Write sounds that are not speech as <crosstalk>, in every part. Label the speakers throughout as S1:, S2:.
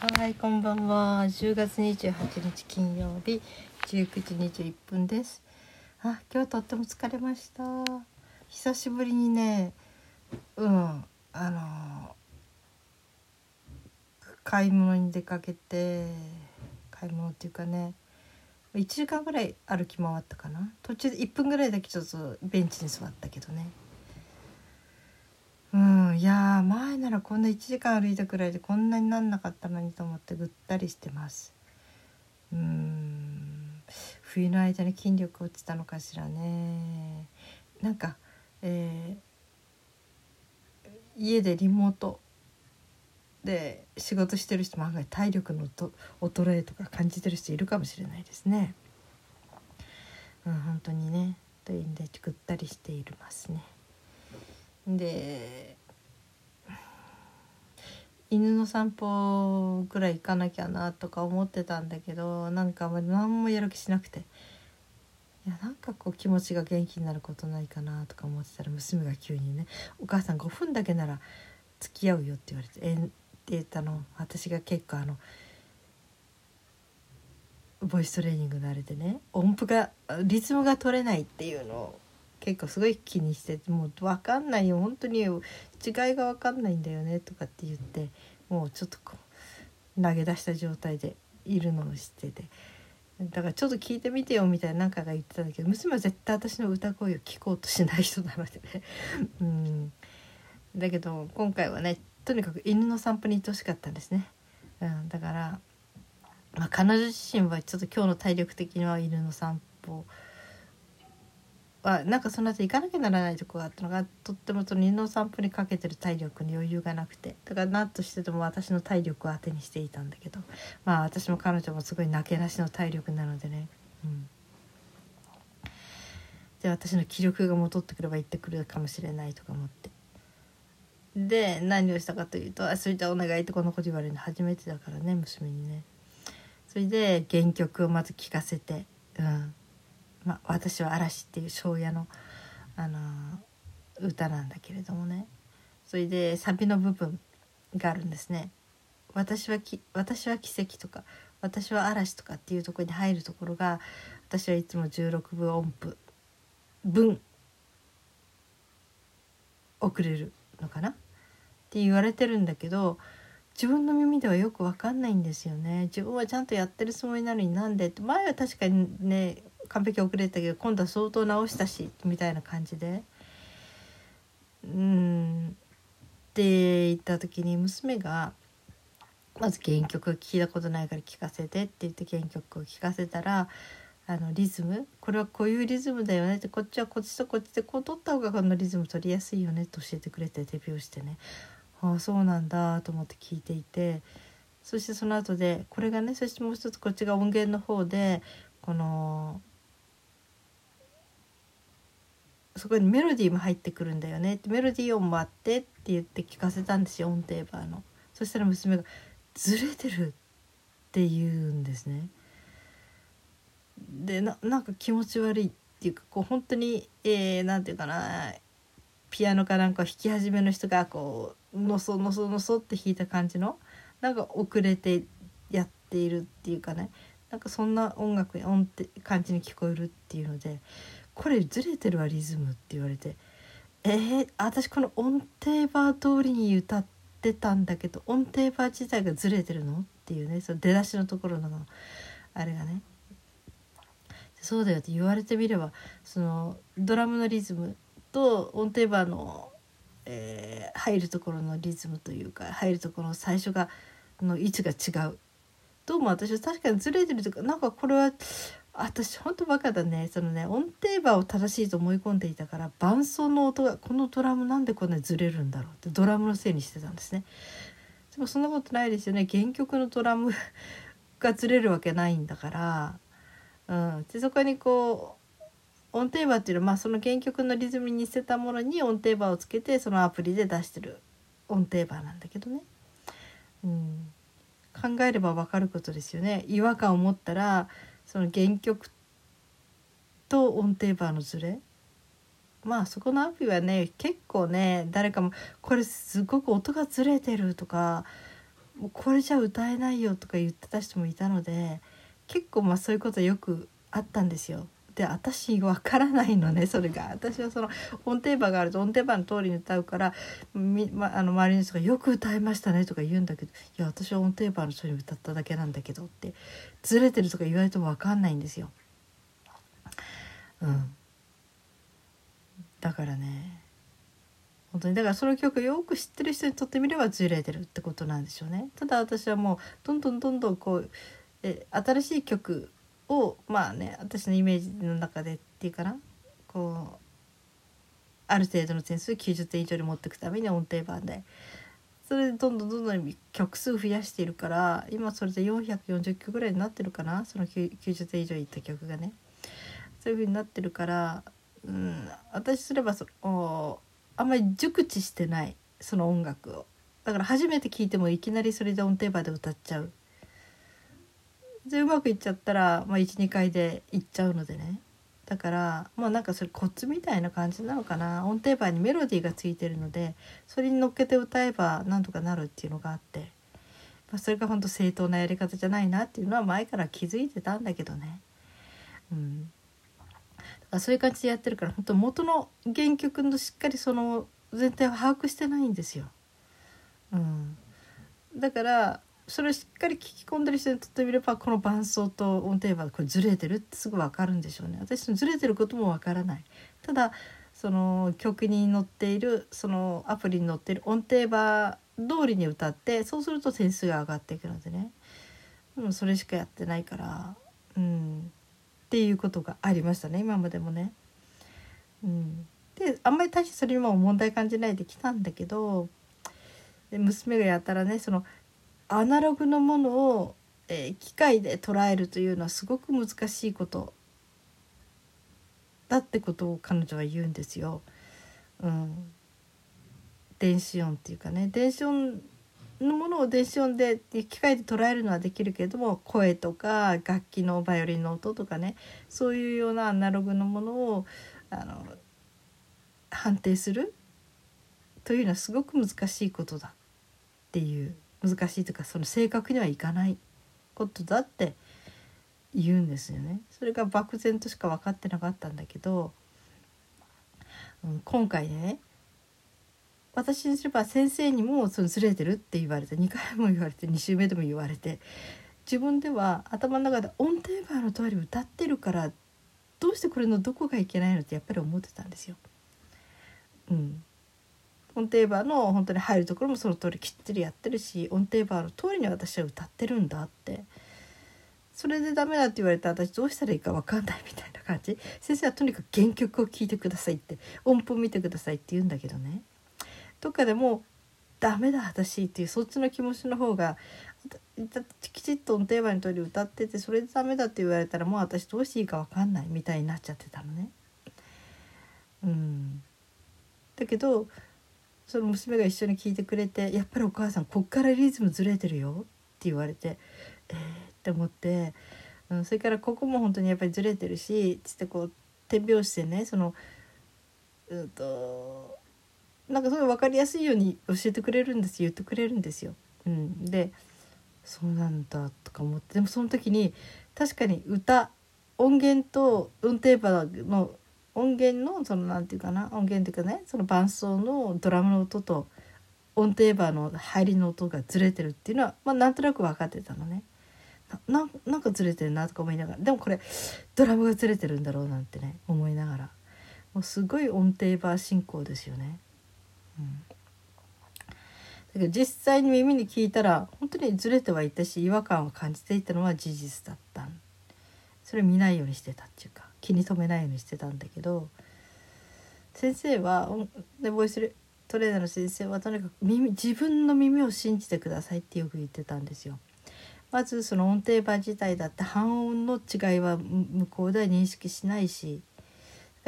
S1: はい、こんばんは。10月28日金曜日19時21分です。あ、今日とっても疲れました。久しぶりにね、うん、あの買い物に出かけて、買い物っていうかね、1時間ぐらい歩き回ったかな。途中で1分ぐらいだけちょっとベンチに座ったけどね。うん、いや前ならこんな1時間歩いたくらいでこんなになんなかったのにと思ってぐったりしてます。うん。冬の間に筋力落ちたのかしらね。なんか、えー家でリモートで仕事してる人も案外体力の衰えとか感じてる人いるかもしれないですね。うん本当にね。というんでぐったりしていますね。で犬の散歩ぐらい行かなきゃなとか思ってたんだけどなんかあんまり何もやる気しなくていやなんかこう気持ちが元気になることないかなとか思ってたら娘が急にね「お母さん5分だけなら付き合うよ」って言われて「えん?」って言ったの私が結構あのボイストレーニング慣れてね音符がリズムが取れないっていうのを結構すごい気にしてもう分かんないよ本当に違いが分かんないんだよねとかって言ってもうちょっとこう投げ出した状態でいるのを知ってて。だからちょっと聞いてみてよみたいな何かが言ってたんだけど娘は絶対私の歌声を聞こうとしない人なのでね。<laughs> うん。だけど今回はねとにかく犬の散歩に行ってほしかったんですね、うん、だから、まあ、彼女自身はちょっと今日の体力的には犬の散歩をはなんかその後行かなきゃならないとこがあったのがとってもその犬の散歩にかけてる体力に余裕がなくて。だから何としてでも私の体力を当てにしていたんだけど。まあ私も彼女もすごいなけなしの体力なのでね、うん、で私の気力が戻ってくれば行ってくるかもしれないとか思って。で何をしたかというと「あそれじゃお願い」ってこのこと言われるの初めてだからね娘にね。それで原曲をまず聴かせて。うん。まあ、私は嵐っていう庄屋の、あのー歌なんだけれどもね。それでサビの部分があるんですね。私はき私は奇跡とか私は嵐とかっていうところに入るところが私はいつも16分音符分遅れるのかな？って言われてるんだけど自分の耳ではよく分かんないんですよね。自分はちゃんとやってるつもりなのになんでって。前は確かにね完璧遅れたけど今度は相当直したしみたいな感じで。うん。って言った時に娘がまず原曲聞いたことないから聞かせてって言って原曲を聞かせたらあのリズムこれはこういうリズムだよねってこっちはこっちとこっちでこう取った方がこのリズム取りやすいよねと教えてくれて手拍子してね。ああそうなんだと思って聞いていて。そしてその後でこれがねそしてもう一つこっちが音源の方でこのそこにメロディーも入ってくるんだよねってメロディー音もあってって言って聞かせたんですよ音程バーの。そしたら娘が「ずれてる」って言うんですね。でななんか気持ち悪いっていうかこう本当に、えー、ていうかなピアノかなんか弾き始めの人がこうのそのそのそって弾いた感じのなんか遅れてやっているっていうかねなんかそんな音楽に音って感じに聞こえるっていうので「これずれてるわリズム」って言われて「えー、私この音程バー通りに歌ってたんだけど音程バー自体がずれてるの?」っていうねその出だしのところのあれがねそうだよって言われてみればそのドラムのリズムと音程バーの、えー入るところのリズムというか入るところの最初がの位置が違うどうも私は確かにずれてるというかなんかこれは私ほんとバカだね。そのね音程バーを正しいと思い込んでいたから伴奏の音がこのドラムなんでこんなにずれるんだろうってドラムのせいにしてたんですね。でもそんなことないですよね。原曲のドラム <laughs> がずれるわけないんだから。うん、でそこにこう音程バーっていうのは、まあ、その原曲のリズムに似せたものに音程バーをつけてそのアプリで出してる音程バーなんだけどね、うん、考えれば分かることですよね。違和感を持ったらその原曲と音程バーのズレ？まあそこのアプリはね結構ね誰かもこれすっごく音がずれてるとかもうこれじゃ歌えないよとか言ってた人もいたので結構まあそういうことよくあったんですよ。で私わからないのねそれが私はその音程場があると音程場の通りに歌うからみ、ま、あの周りの人が「よく歌いましたね」とか言うんだけど「いや私は音程場の人に歌っただけなんだけど」ってずれてるとか言われても分かんないんですよ。うん、だからね本当にだからその曲よく知ってる人にとってみればずれてるってことなんでしょうね。ただ私はもうどんどんどんどんこうえ新しい曲をまあね私のイメージの中でっていうかな。こうある程度の点数90点以上に持っていくために音程版で。それでどんどんどんどん曲数増やしているから今それで440曲ぐらいになってるかな。その90点以上いった曲がね。そういう風になってるから、うん、私すればそおあんまり熟知してないその音楽を。だから初めて聴いてもいきなりそれで音程版で歌っちゃう。でうまくいっちゃったら、まあ、12回でいっちゃうのでね。だからまあなんかそれコツみたいな感じなのかな。音程板にメロディーがついてるのでそれに乗っけて歌えばなんとかなるっていうのがあって、まあ、それが本当正当なやり方じゃないなっていうのは前から気づいてたんだけどね。うん、だからそういう感じでやってるから本当元の原曲のしっかりその全体を把握してないんですよ。うん、だからそれをしっかり聞き込んでる人にとってみればこの伴奏と音程はこれずれてるってすぐ分かるんでしょうね。私のずれてることも分からない。ただその曲に載っているそのアプリに載っている音程場通りに歌ってそうすると点数が上がっていくのでね、うん、それしかやってないから、うん、っていうことがありましたね。今までもね。うん、であんまり大してそれにも問題感じないで来たんだけどで娘がやったらねそのアナログのものを、えー、機械で捉えるというのはすごく難しいことだってことを彼女は言うんですよ。うん、電子音っていうかね。電子音のものを電子音で機械で捉えるのはできるけれども声とか楽器のバイオリンの音とかね。そういうようなアナログのものをあの判定するというのはすごく難しいことだっていう。難しいとかその正確にはいかないことだって言うんですよね。それが漠然としか分かってなかったんだけど、うん、今回ね私にすれば先生にもそのずれてるって言われて2回も言われて2週目でも言われて自分では頭の中で音程バーの通り歌ってるからどうしてこれのどこがいけないのってやっぱり思ってたんですよ。うん、音程バーの本当に入るところもその通りきっちりやってるし音程バーの通りに私は歌ってるんだって。それでダメだって言われたら私どうしたらいいか分かんないみたいな感じ。先生はとにかく原曲を聴いてくださいって音符見てくださいって言うんだけどね。どっかでもダメだ私っていうそっちの気持ちの方がきちっと音程バーの通り歌っててそれでダメだって言われたらもう私どうしていいか分かんないみたいになっちゃってたのね。うん。だけどその娘が一緒に聞いてくれて「やっぱりお母さんこっからリズムずれてるよ」って言われてえー、って思って、うん、それからここも本当にやっぱりずれてるしつってこう手拍子でねそのうんとなんかそれ分かりやすいように教えてくれるんです言ってくれるんですよ。うん、でそうなんだとか思ってでもその時に確かに歌音源と運転場の音源のその何て言うかな音源っていうかねその伴奏のドラムの音と音程バーの入りの音がずれてるっていうのは、まあ、なんとなく分かってたのね。ななんかずれてるなとか思いながらでもこれドラムがずれてるんだろうなんてね思いながらもうすごい音程バー進行ですよね。うん、だけど実際に耳に聞いたら本当にずれてはいたし違和感を感じていたのは事実だったそれ見ないようにしてたっていうか気に留めないようにしてたんだけど先生はでボイストレーナーの先生はとにかく耳自分の耳を信じてくださいってよく言ってたんですよ。まずその音程板自体だって半音の違いは向こうでは認識しないし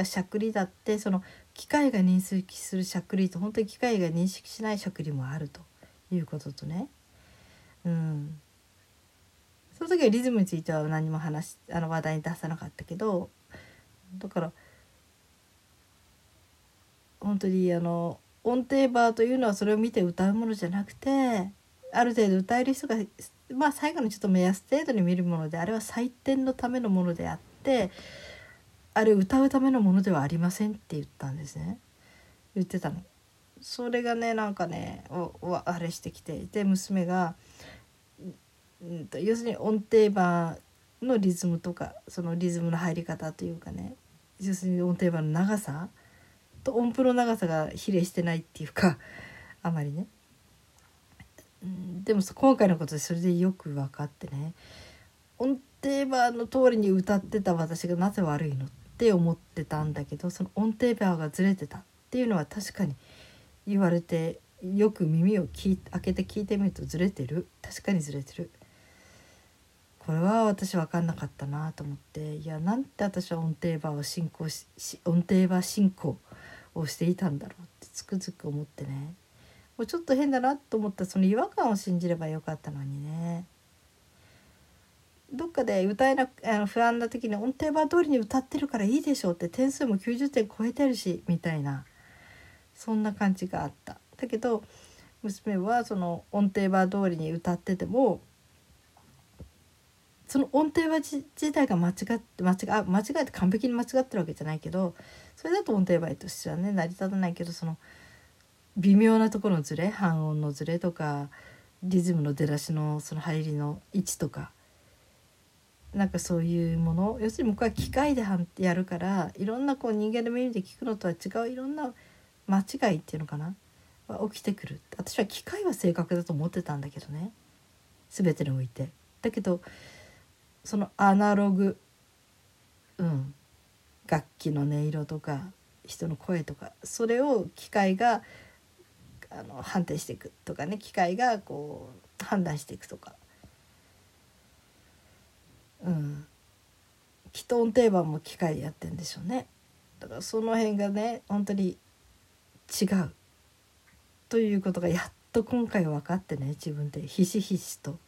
S1: しゃくりだってその機械が認識するしゃくりと本当に機械が認識しないしゃくりもあると。いうこととね、うん、その時はリズムについては何も話あの話題に出さなかったけどだから本当にあの音程バーというのはそれを見て歌うものじゃなくてある程度歌える人がまあ最後のちょっと目安程度に見るものであれは採点のためのものであってあれ歌うためのものではありませんって言ったんですね言ってたの。それがねなんかねおあれしてきてで娘が、うん、要するに音程板のリズムとかそのリズムの入り方というかね要するに音程板の長さと音符の長さが比例してないっていうかあまりね。でも今回のことでそれでよく分かってね。音程板の通りに歌ってた私がなぜ悪いのって思ってたんだけどその音程板がずれてたっていうのは確かに言われてよく耳を聞開けて聞いてみるとずれてる。確かにずれてる。これは私分かんなかったなと思っていやなんて私は音程板を進行し音程板進行をしていたんだろうってつくづく思ってねもうちょっと変だなと思ったその違和感を信じればよかったのにねどっかで歌えなあの不安な時に音程板通りに歌ってるからいいでしょうって点数も90点超えてるしみたいなそんな感じがあった。だけど娘はその音程板通りに歌っててもその音程板自体が間違って間違あ間違えて完璧に間違ってるわけじゃないけどそれだと音程板としてはね成り立たないけどその微妙なところのズレ半音のズレとかリズムの出だしのその入りの位置とかなんかそういうもの要するに僕は機械でやるからいろんなこう人間の耳で聞くのとは違ういろんな間違いっていうのかな起きてくる私は機械は正確だと思ってたんだけどね全てにおいて。だけどそのアナログ、うん、楽器の音色とか人の声とかそれを機械があの判定していくとかね機械がこう判断していくとか、うん、きっと音程板も機械でやってんでしょうね。だからその辺がね本当に違う。ということがやっと今回分かってね自分で。ひしひしと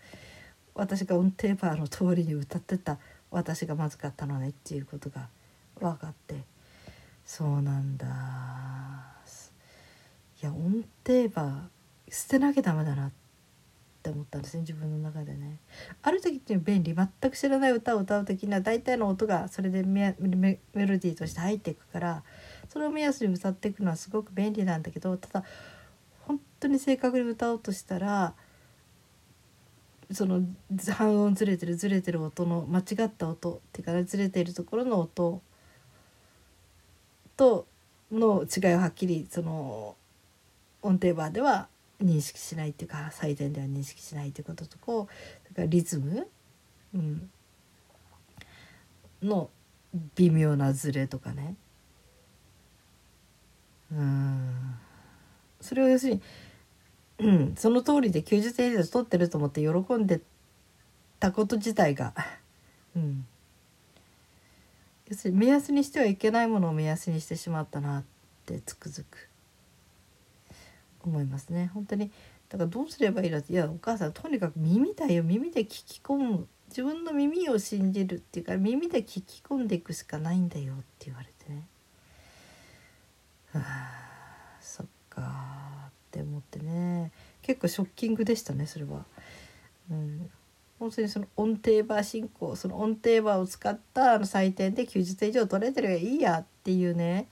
S1: 私が音程バーの通りに歌ってた私がまずかったのねっていうことが分かってそうなんだいや音程バー捨てなきゃダメだなって思ったんですね自分の中でね。ある時っていう便利全く知らない歌を歌う時には大体の音がそれでメメロディーとして入っていくからそれを目安に歌っていくのはすごく便利なんだけどただ本当に正確に歌おうとしたらその半音ずれてるずれてる音の間違った音っていうかずれてるところの音との違いをはっきりその音程バーでは認識しないっていうか採点では認識しないっていうこととこうそれからリズム、うん、の微妙なズレとかね。うん。それを要するに、うん、その通りで90点以上取ってると思って喜んでたこと自体が、<laughs> うん、要するに目安にしてはいけないものを目安にしてしまったなってつくづく思いますね。本当に。だからどうすればいいの？っていやお母さんとにかく耳だよ。耳で聞き込む。自分の耳を信じるっていうか耳で聞き込んでいくしかないんだよって言われてね。はあそっか。って思ってね。結構ショッキングでしたねそれは。うん。本当にその音程バー進行その音程バーを使ったあの採点で90点以上取れてるいいやっていうね。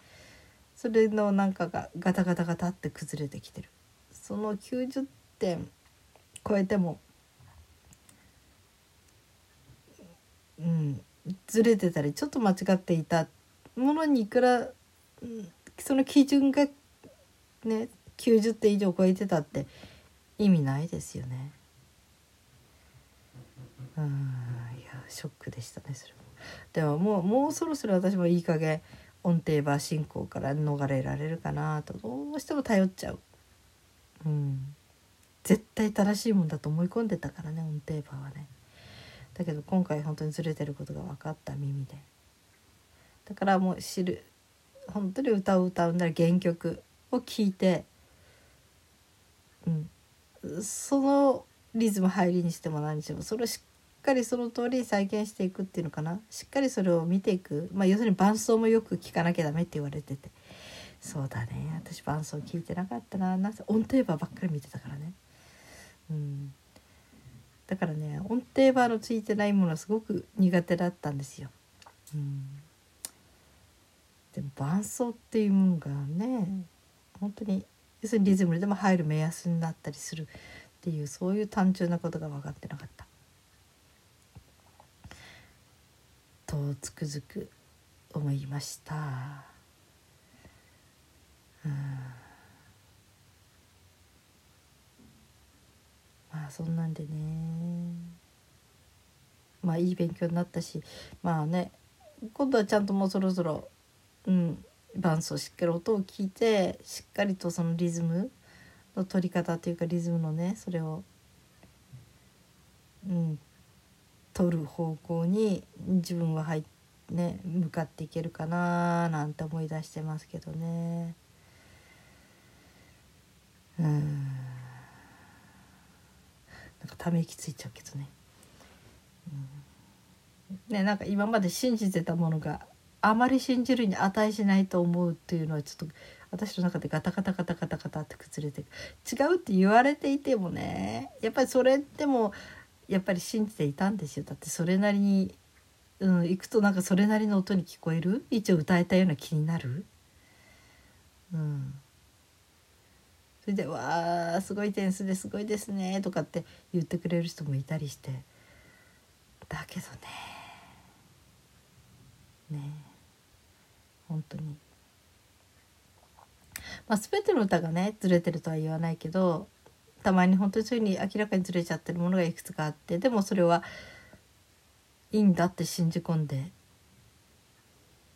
S1: それのなんかがガタガタガタって崩れてきてる。その90点超えてもうんずれてたりちょっと間違っていたものにいくら、うんその基準がね90点以上超えてたって意味ないですよね。うんいやショックでしたねそれも。でももうもうそろそろ私もいい加減音程バー進行から逃れられるかなとどうしても頼っちゃう。うん、絶対正しいもんだと思い込んでたからね音程バーはね。だけど今回本当にずれてることが分かった耳で。だからもう知る本当に歌を歌うなら原曲を聴いて、うん、そのリズム入りにしても何にしてもそれをしっかりその通り再現していくっていうのかな。しっかりそれを見ていく、まあ、要するに伴奏もよく聴かなきゃダメって言われてて。そうだね。私伴奏聞いてなかったな。なんせ音程バーばっかり見てたからね。うん、だからね音程バーのついてないものはすごく苦手だったんですよ。うん、でも伴奏っていうものがね本当に要するにリズムでも入る目安になったりするっていうそういう単純なことが分かってなかった。とつくづく思いました？うんまあそんなんでねまあいい勉強になったしまあね今度はちゃんともうそろそろうん伴奏しっかり音を聞いてしっかりとそのリズムの取り方というかリズムのねそれをうん取る方向に自分は入ね向かっていけるかななんて思い出してますけどね。うん。なんかため息ついちゃうけどね。うん、ねなんか今まで信じてたものがあまり信じるに値しないと思うっていうのはちょっと私の中でガタガタガタガタガタって崩れて違うって言われていてもねやっぱりそれでもやっぱり信じていたんですよだってそれなりに、うん、行くとなんかそれなりの音に聞こえる？一応歌えたような気になる？うん。それで「わあすごい点数ですごいですね」とかって言ってくれる人もいたりして。だけどね。ね。本当に。まあ全ての歌がねずれてるとは言わないけどたまに本当にそういうふうに明らかにずれちゃってるものがいくつかあってでもそれはいいんだって信じ込んで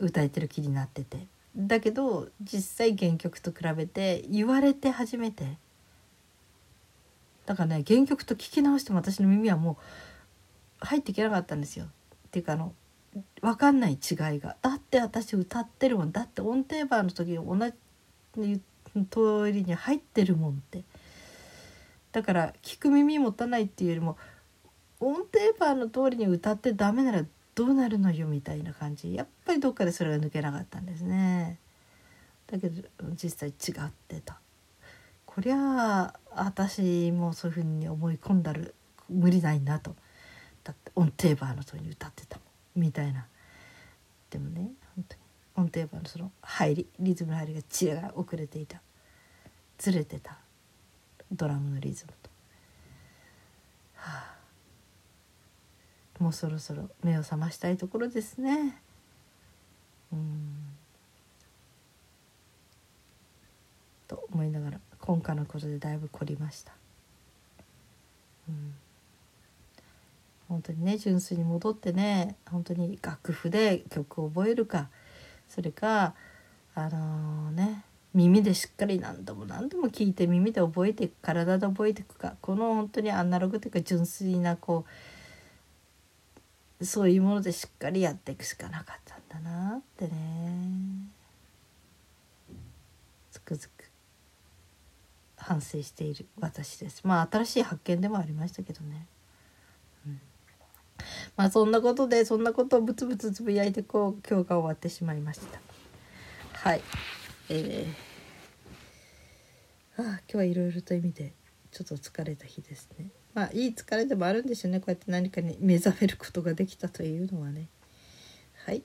S1: 歌えてる気になってて。だけど実際原曲と比べて言われて初めて。だからね原曲と聞き直しても私の耳はもう入っていけなかったんですよ。っていうかあの分かんない違いが。だって私歌ってるもん。だって音程バーの時同じ通りに入ってるもんって。だから聞く耳持たないっていうよりも音程バーの通りに歌ってダメならどうなるのよみたいな感じ。やっぱりどっかでそれが抜けなかったんですね。だけど実際違ってた。こりゃあ私もそういうふうに思い込んだる無理ないなと。だって音程バーの通りに歌ってたもん。みたいな。でもね本当に。音程バーのその入りリズムの入りが違が遅れていた。ずれてた。ドラムのリズムと。はあ。もうそろそろ目を覚ましたいところですね。うん。と思いながら今回のことでだいぶ凝りました。うん。本当にね純粋に戻ってね本当に楽譜で曲を覚えるかそれかあのー、ね耳でしっかり何度も何度も聞いて耳で覚えていく体で覚えていくかこの本当にアナログというか純粋なこうそういうものでしっかりやっていくしかなかったんだなってね。つくづく。反省している私です。まあ新しい発見でもありましたけどね。まあそんなことでそんなことをブツブツつぶやいてこう今日が終わってしまいました。はい。えー、あ今日はいろいろと意味でちょっと疲れた日ですね。まあいい疲れでもあるんでしょうねこうやって何かに目覚めることができたというのはね。はい。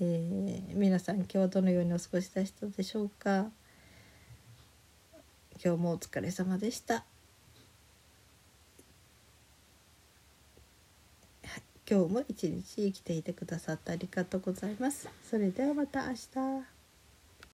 S1: えー、皆さん今日はどのようにお過ごしでしたでしょうか。今日もお疲れ様でした。今日も一日生きていてくださってありがとうございます。それではまた明日。